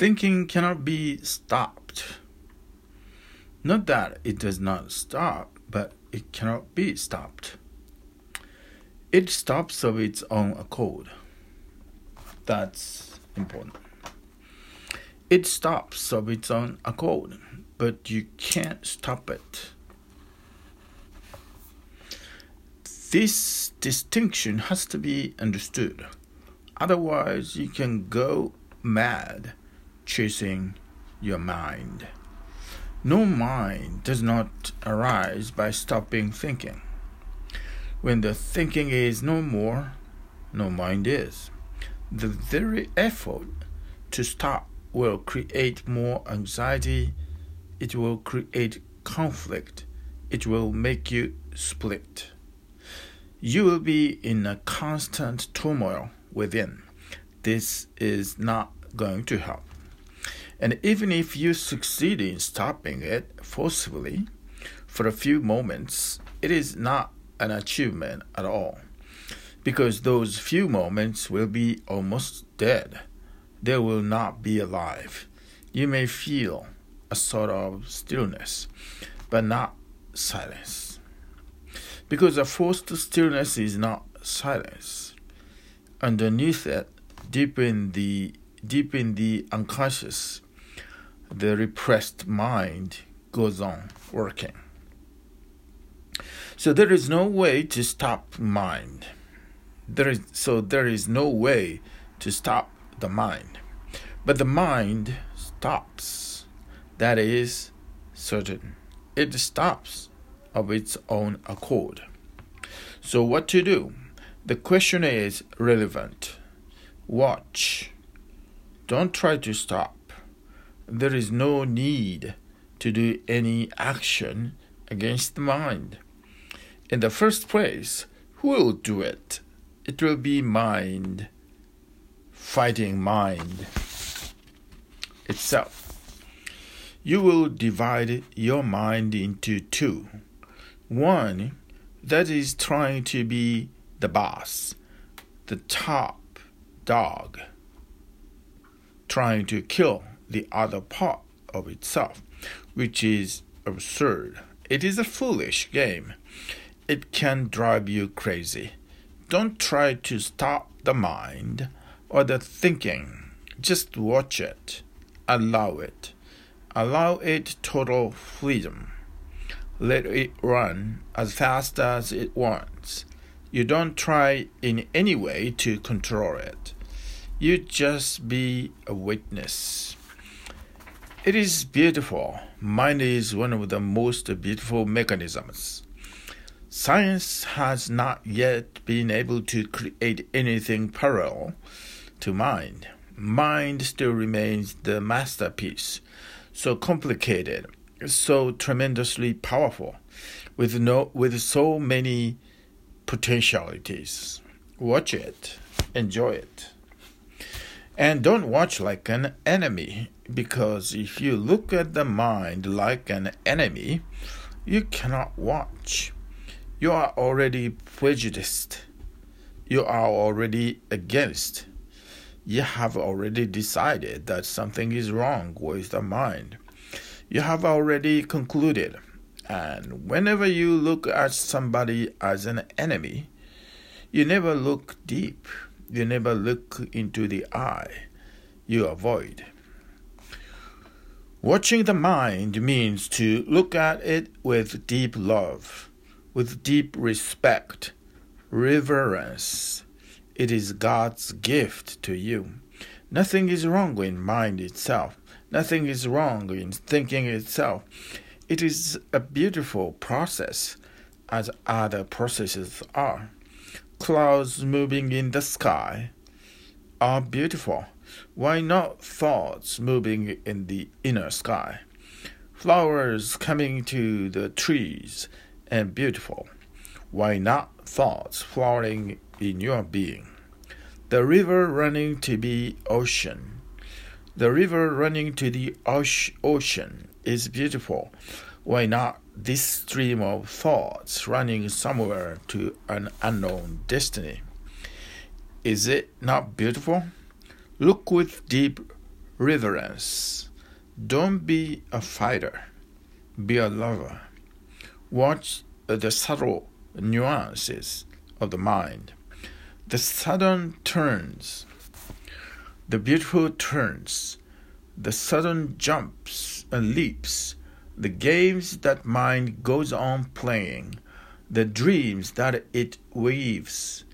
Thinking cannot be stopped. Not that it does not stop, but it cannot be stopped. It stops of its own accord. That's important. It stops of its own accord, but you can't stop it. This distinction has to be understood. Otherwise, you can go mad chasing your mind. No mind does not arise by stopping thinking. When the thinking is no more, no mind is. The very effort to stop will create more anxiety, it will create conflict, it will make you split you will be in a constant turmoil within. This is not going to help. And even if you succeed in stopping it forcibly for a few moments, it is not an achievement at all. Because those few moments will be almost dead. They will not be alive. You may feel a sort of stillness, but not silence because a forced stillness is not silence. Underneath it, deep in the deep in the unconscious, the repressed mind goes on working. So there is no way to stop mind. There is so there is no way to stop the mind. But the mind stops. That is certain. It stops of its own accord. So, what to do? The question is relevant. Watch. Don't try to stop. There is no need to do any action against the mind. In the first place, who will do it? It will be mind fighting mind itself. You will divide your mind into two one that is trying to be the boss, the top dog, trying to kill the other part of itself, which is absurd. It is a foolish game. It can drive you crazy. Don't try to stop the mind or the thinking. Just watch it. Allow it. Allow it total freedom let it run as fast as it wants. You don't try in any way to control it. You just be a witness. It is beautiful. Mind is one of the most beautiful mechanisms. Science has not yet been able to create anything parallel to mind. Mind still remains the masterpiece, so complicated so tremendously powerful with no with so many potentialities. Watch it, enjoy it. And don't watch like an enemy because if you look at the mind like an enemy, you cannot watch. You are already prejudiced. You are already against. You have already decided that something is wrong with the mind you have already concluded. And whenever you look at somebody as an enemy, you never look deep, you never look into the eye, you avoid. Watching the mind means to look at it with deep love, with deep respect, reverence. It is God's gift to you. Nothing is wrong in mind itself. Nothing is wrong in thinking itself. It is a beautiful process, as other processes are. Clouds moving in the sky are beautiful. Why not thoughts moving in the inner sky? Flowers coming to the trees and beautiful. Why not thoughts flowering in your being? The river running to be ocean the river running to the ocean is beautiful. Why not this stream of thoughts running somewhere to an unknown destiny? Is it not beautiful? Look with deep reverence. Don't be a fighter, be a lover. Watch the subtle nuances of the mind. The sudden turns, the beautiful turns, the sudden jumps and leaps, the games that mind goes on playing, the dreams that it weaves,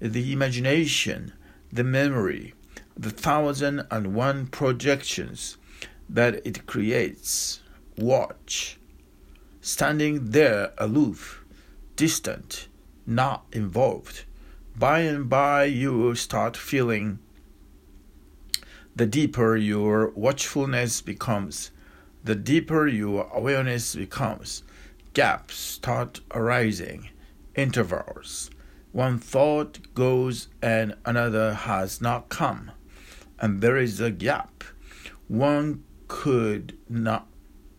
the imagination, the memory, the thousand and one projections that it creates. Watch, standing there aloof, distant, not involved. By and by, you will start feeling the deeper your watchfulness becomes, the deeper your awareness becomes. Gaps start arising, intervals. One thought goes and another has not come, and there is a gap. One could not,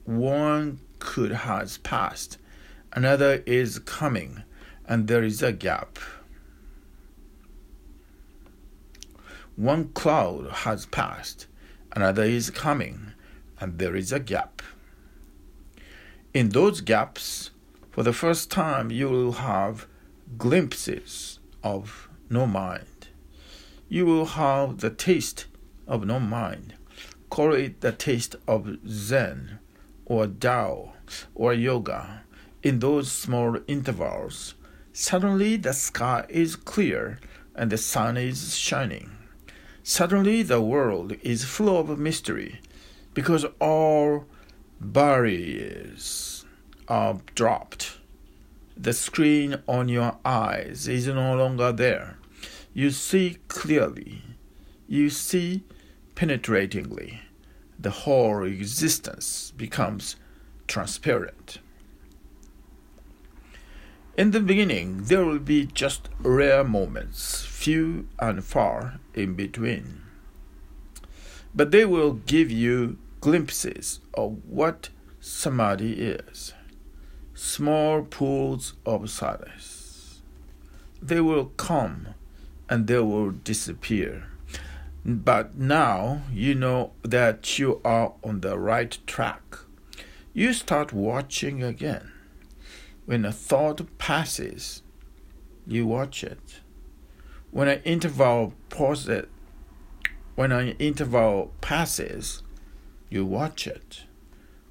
one could has passed, another is coming, and there is a gap. One cloud has passed, another is coming, and there is a gap. In those gaps, for the first time, you will have glimpses of no mind. You will have the taste of no mind. Call it the taste of Zen or Tao or Yoga. In those small intervals, suddenly the sky is clear and the sun is shining. Suddenly the world is full of mystery because all barriers are dropped. The screen on your eyes is no longer there. You see clearly. You see penetratingly. The whole existence becomes transparent. In the beginning, there will be just rare moments, few and far in between. But they will give you glimpses of what samadhi is small pools of silence. They will come and they will disappear. But now you know that you are on the right track. You start watching again. When a thought passes, you watch it. When an interval pauses, when an interval passes, you watch it.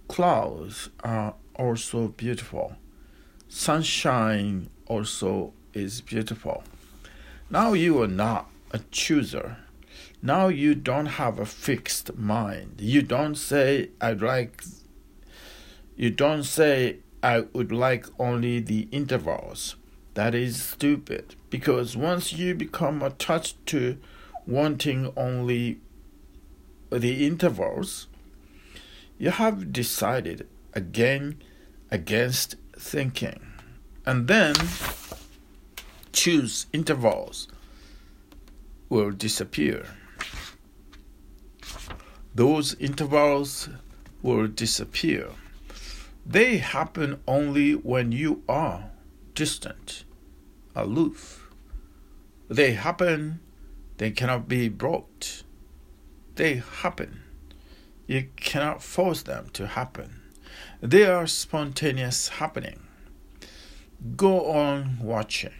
Clouds are also beautiful. Sunshine also is beautiful. Now you are not a chooser. Now you don't have a fixed mind. You don't say I'd like you don't say I would like only the intervals. That is stupid because once you become attached to wanting only the intervals, you have decided again against thinking. And then choose intervals will disappear. Those intervals will disappear. They happen only when you are distant, aloof. They happen, they cannot be brought. They happen. You cannot force them to happen. They are spontaneous happening. Go on watching.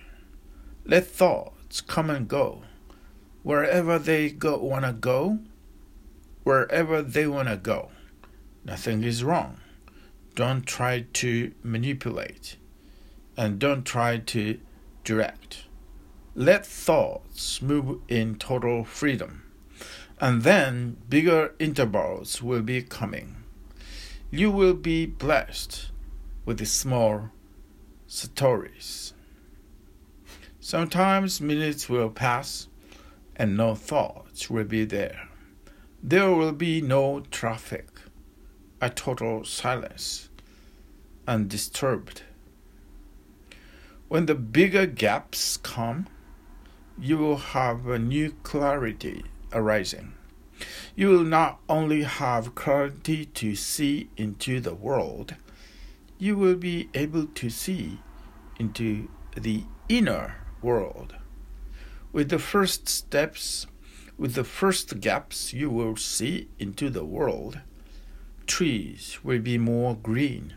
Let thoughts come and go. Wherever they go wanna go, wherever they wanna go. Nothing is wrong. Don't try to manipulate and don't try to direct. Let thoughts move in total freedom, and then bigger intervals will be coming. You will be blessed with the small satoris. Sometimes minutes will pass and no thoughts will be there. There will be no traffic a total silence, undisturbed. When the bigger gaps come, you will have a new clarity arising. You will not only have clarity to see into the world, you will be able to see into the inner world. With the first steps, with the first gaps you will see into the world, trees will be more green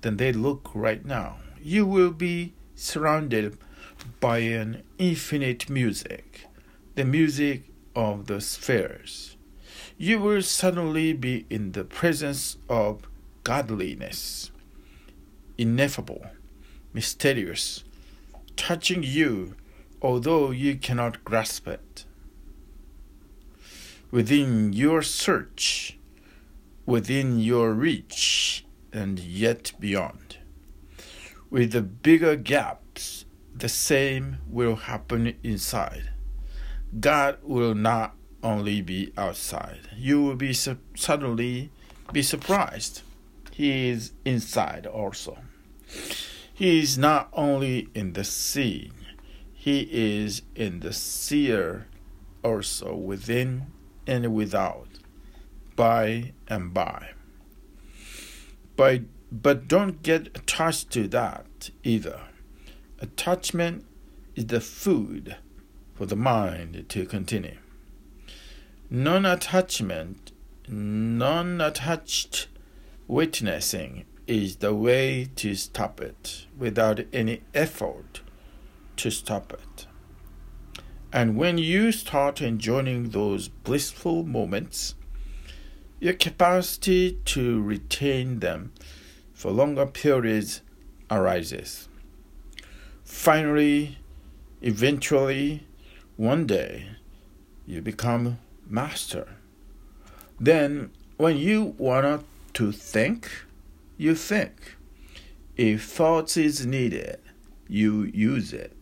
than they look right now. You will be surrounded by an infinite music, the music of the spheres. You will suddenly be in the presence of godliness, ineffable, mysterious, touching you, although you cannot grasp it. Within your search, within your reach, and yet beyond. With the bigger gaps, the same will happen inside. God will not only be outside, you will be su- suddenly be surprised. He is inside also. He is not only in the sea, he is in the seer also within and without, by and by. But, but don't get attached to that either. Attachment is the food for the mind to continue. Non attachment, non attached witnessing is the way to stop it without any effort to stop it. And when you start enjoying those blissful moments, your capacity to retain them for longer periods arises. Finally, eventually, one day, you become master. Then, when you want to think, you think. If thought is needed, you use it.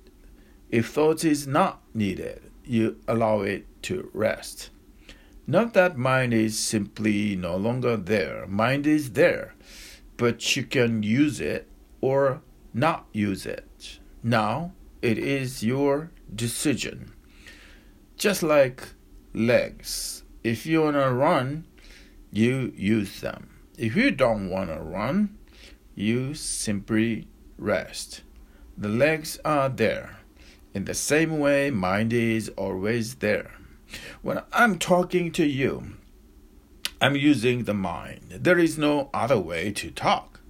If thought is not needed, you allow it to rest. Not that mind is simply no longer there. Mind is there, but you can use it or not use it. Now it is your decision. Just like legs. If you want to run, you use them. If you don't want to run, you simply rest. The legs are there. In the same way, mind is always there. When I'm talking to you, I'm using the mind. There is no other way to talk.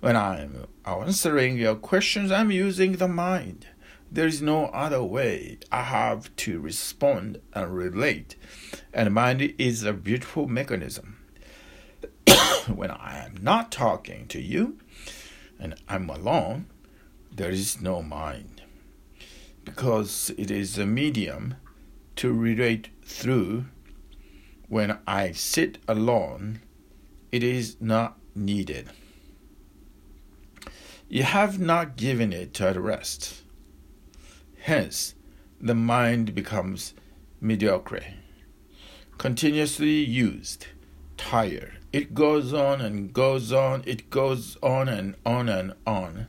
When I'm answering your questions, I'm using the mind. There is no other way. I have to respond and relate. And mind is a beautiful mechanism. when I am not talking to you and I'm alone, there is no mind. Because it is a medium to relate through. When I sit alone, it is not needed. You have not given it at rest. Hence, the mind becomes mediocre, continuously used, tired. It goes on and goes on, it goes on and on and on.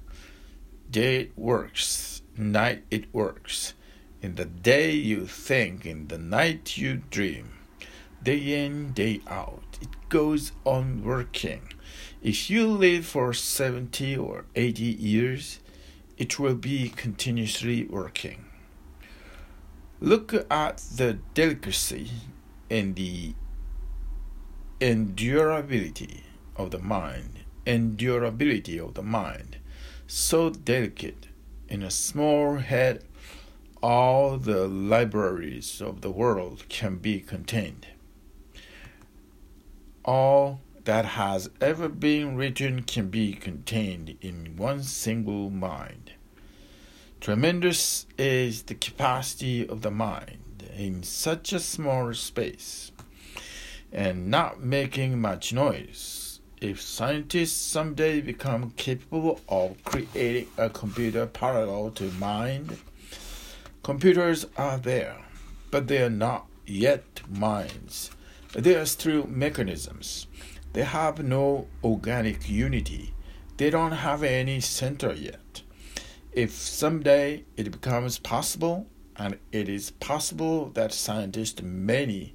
Day works, night it works. In the day you think, in the night you dream. Day in, day out, it goes on working. If you live for 70 or 80 years, it will be continuously working. Look at the delicacy and the endurability of the mind, endurability of the mind, so delicate in a small head, all the libraries of the world can be contained. All that has ever been written can be contained in one single mind. Tremendous is the capacity of the mind in such a small space and not making much noise. If scientists someday become capable of creating a computer parallel to mind, computers are there, but they are not yet minds. They are still mechanisms. They have no organic unity. They don't have any center yet. If someday it becomes possible, and it is possible that scientists many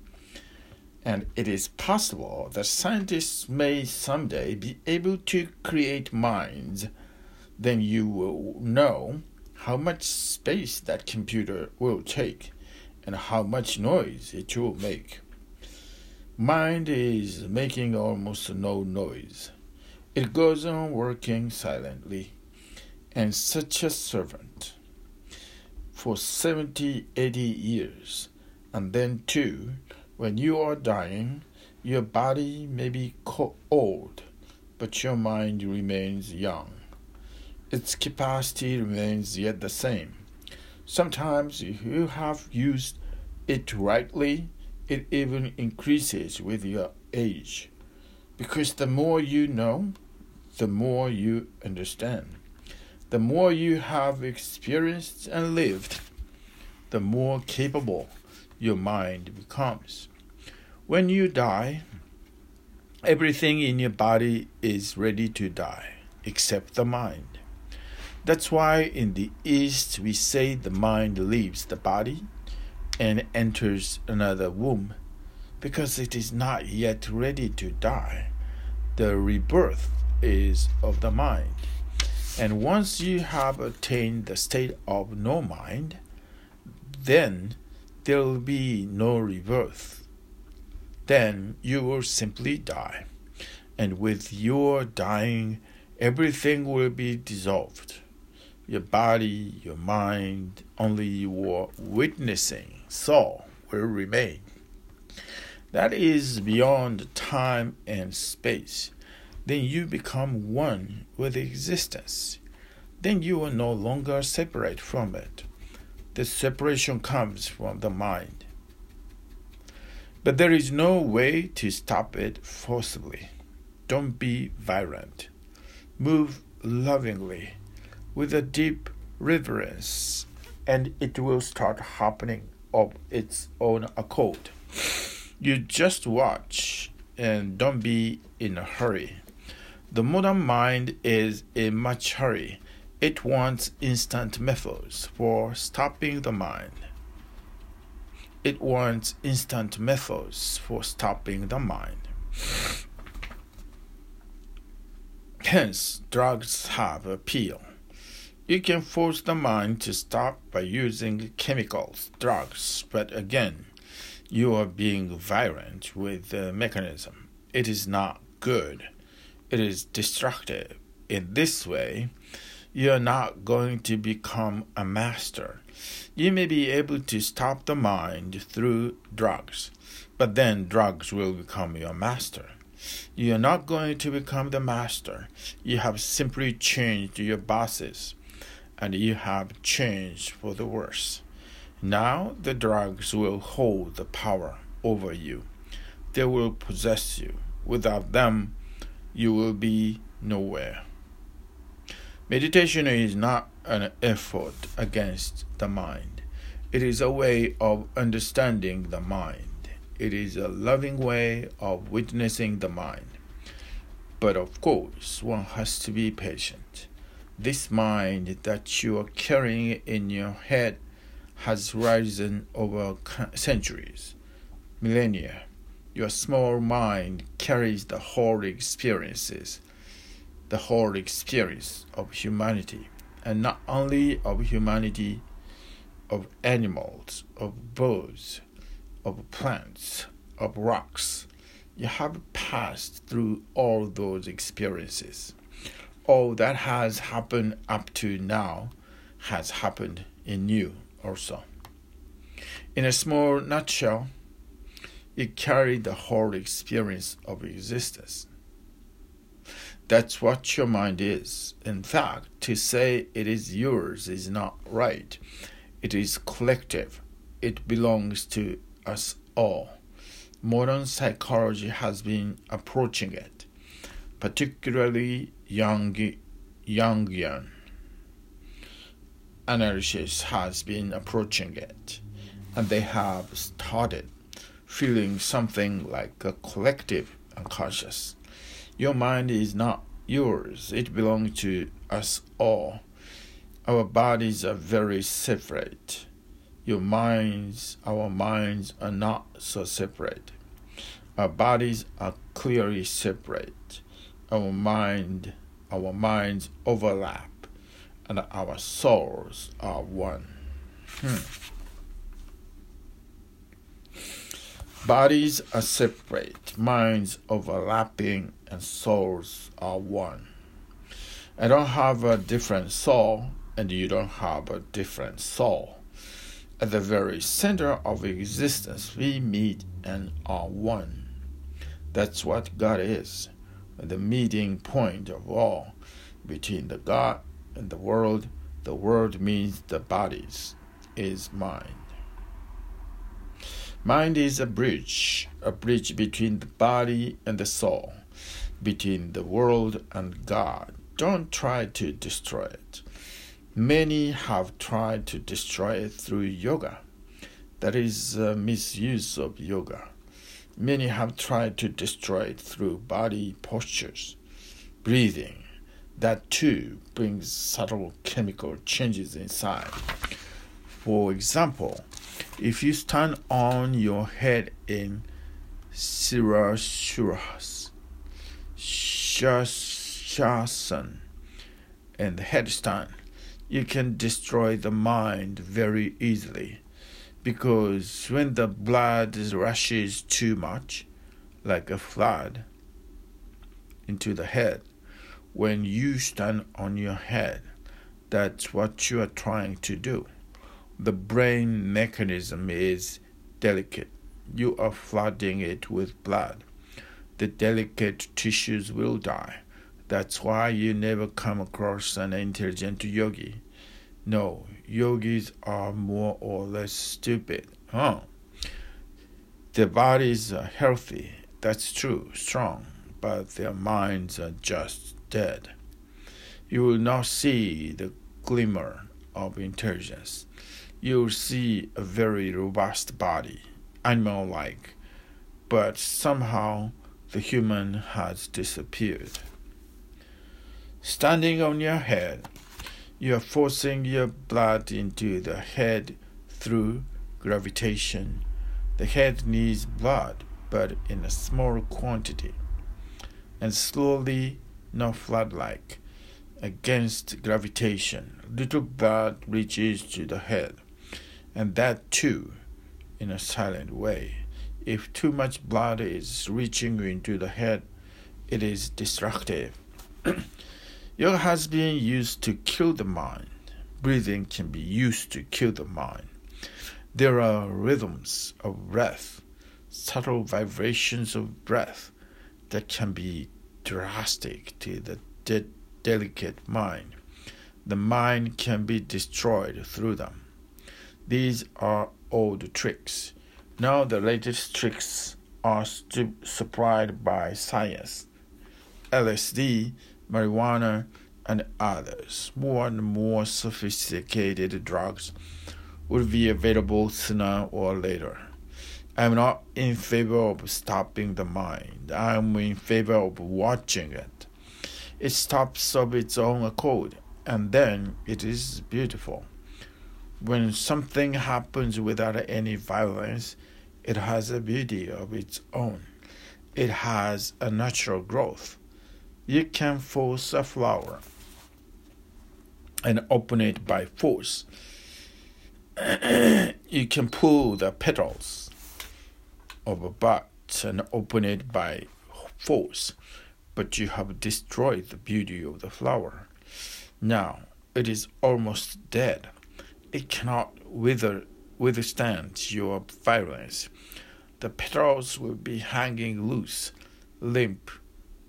and it is possible that scientists may someday be able to create minds, then you will know how much space that computer will take and how much noise it will make. Mind is making almost no noise. It goes on working silently, and such a servant for 70, 80 years. And then, too, when you are dying, your body may be old, but your mind remains young. Its capacity remains yet the same. Sometimes, if you have used it rightly, it even increases with your age. Because the more you know, the more you understand. The more you have experienced and lived, the more capable your mind becomes. When you die, everything in your body is ready to die except the mind. That's why in the East we say the mind leaves the body and enters another womb because it is not yet ready to die. The rebirth is of the mind. And once you have attained the state of no mind, then there will be no rebirth. Then you will simply die. And with your dying, everything will be dissolved. Your body, your mind, only your witnessing soul will remain. That is beyond time and space. Then you become one with existence. Then you are no longer separate from it. The separation comes from the mind. But there is no way to stop it forcibly. Don't be violent. Move lovingly with a deep reverence, and it will start happening of its own accord. You just watch and don't be in a hurry. The modern mind is in much hurry. It wants instant methods for stopping the mind. It wants instant methods for stopping the mind. Hence, drugs have appeal. You can force the mind to stop by using chemicals, drugs, but again, you are being violent with the mechanism. It is not good it is destructive. In this way, you are not going to become a master. You may be able to stop the mind through drugs, but then drugs will become your master. You are not going to become the master. You have simply changed your bosses, and you have changed for the worse. Now the drugs will hold the power over you. They will possess you. Without them, you will be nowhere. Meditation is not an effort against the mind, it is a way of understanding the mind. It is a loving way of witnessing the mind. But of course, one has to be patient. This mind that you are carrying in your head has risen over centuries, millennia your small mind carries the whole experiences, the whole experience of humanity, and not only of humanity, of animals, of birds, of plants, of rocks. You have passed through all those experiences. All that has happened up to now has happened in you also. In a small nutshell, it carried the whole experience of existence. That's what your mind is. In fact, to say it is yours is not right. It is collective, it belongs to us all. Modern psychology has been approaching it, particularly Jung, Jungian analysis has been approaching it, and they have started feeling something like a collective unconscious. Your mind is not yours, it belongs to us all. Our bodies are very separate. Your minds, our minds are not so separate. Our bodies are clearly separate. Our mind, our minds overlap, and our souls are one. Hmm. Bodies are separate, minds overlapping, and souls are one. I don't have a different soul, and you don't have a different soul. At the very center of existence, we meet and are one. That's what God is, the meeting point of all between the God and the world. The world means the bodies is mind. Mind is a bridge, a bridge between the body and the soul, between the world and God. Don't try to destroy it. Many have tried to destroy it through yoga. That is a misuse of yoga. Many have tried to destroy it through body postures, breathing. That too brings subtle chemical changes inside. For example, if you stand on your head in Sirashuras, Shirshasan, and headstand, you can destroy the mind very easily because when the blood rushes too much, like a flood, into the head, when you stand on your head, that's what you are trying to do. The brain mechanism is delicate. You are flooding it with blood. The delicate tissues will die. That's why you never come across an intelligent yogi. No, yogis are more or less stupid. Huh? Their bodies are healthy, that's true, strong, but their minds are just dead. You will not see the glimmer of intelligence you'll see a very robust body, animal like, but somehow the human has disappeared. Standing on your head, you are forcing your blood into the head through gravitation. The head needs blood, but in a small quantity, and slowly, not flood like, against gravitation, little blood reaches to the head and that too in a silent way. If too much blood is reaching into the head, it is destructive. Yoga has been used to kill the mind. Breathing can be used to kill the mind. There are rhythms of breath, subtle vibrations of breath that can be drastic to the de- delicate mind. The mind can be destroyed through them. These are old tricks. Now the latest tricks are supplied by science. LSD, marijuana, and others. More and more sophisticated drugs will be available sooner or later. I'm not in favor of stopping the mind. I'm in favor of watching it. It stops of its own accord, and then it is beautiful when something happens without any violence, it has a beauty of its own. It has a natural growth. You can force a flower and open it by force. you can pull the petals of a bud and open it by force, but you have destroyed the beauty of the flower. Now it is almost dead it cannot wither, withstand your violence. The petals will be hanging loose, limp,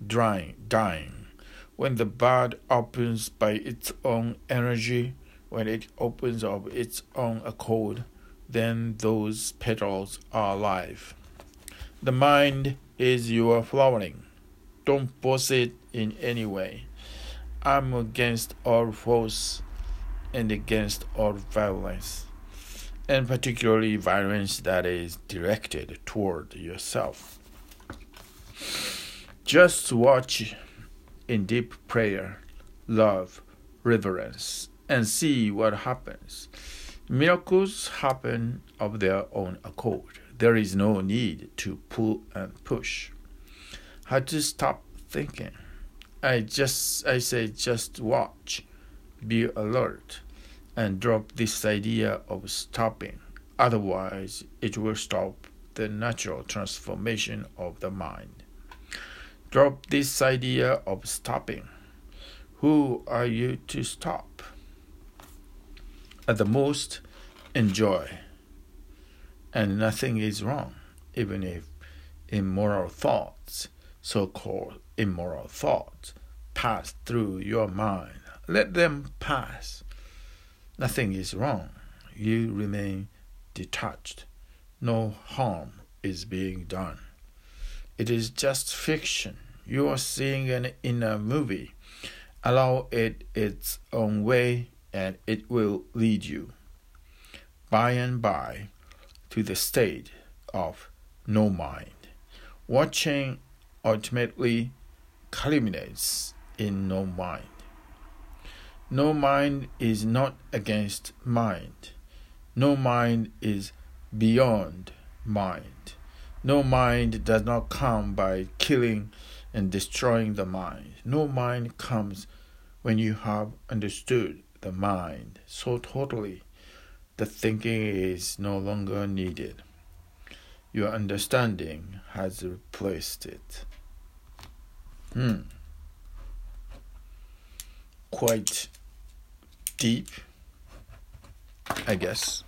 drying, dying. When the bud opens by its own energy, when it opens of its own accord, then those petals are alive. The mind is your flowering. Don't force it in any way. I'm against all force and against all violence, and particularly violence that is directed toward yourself. Just watch in deep prayer, love, reverence, and see what happens. Miracles happen of their own accord. There is no need to pull and push. How to stop thinking? I just I say just watch, be alert, and drop this idea of stopping. Otherwise, it will stop the natural transformation of the mind. Drop this idea of stopping. Who are you to stop? At the most, enjoy. And nothing is wrong, even if immoral thoughts, so called immoral thoughts, pass through your mind. Let them pass. Nothing is wrong. You remain detached. No harm is being done. It is just fiction. You are seeing an inner movie. Allow it its own way and it will lead you by and by to the state of no mind. Watching ultimately culminates in no mind. No mind is not against mind. No mind is beyond mind. No mind does not come by killing and destroying the mind. No mind comes when you have understood the mind so totally that thinking is no longer needed. Your understanding has replaced it. Hmm. Quite deep, I guess.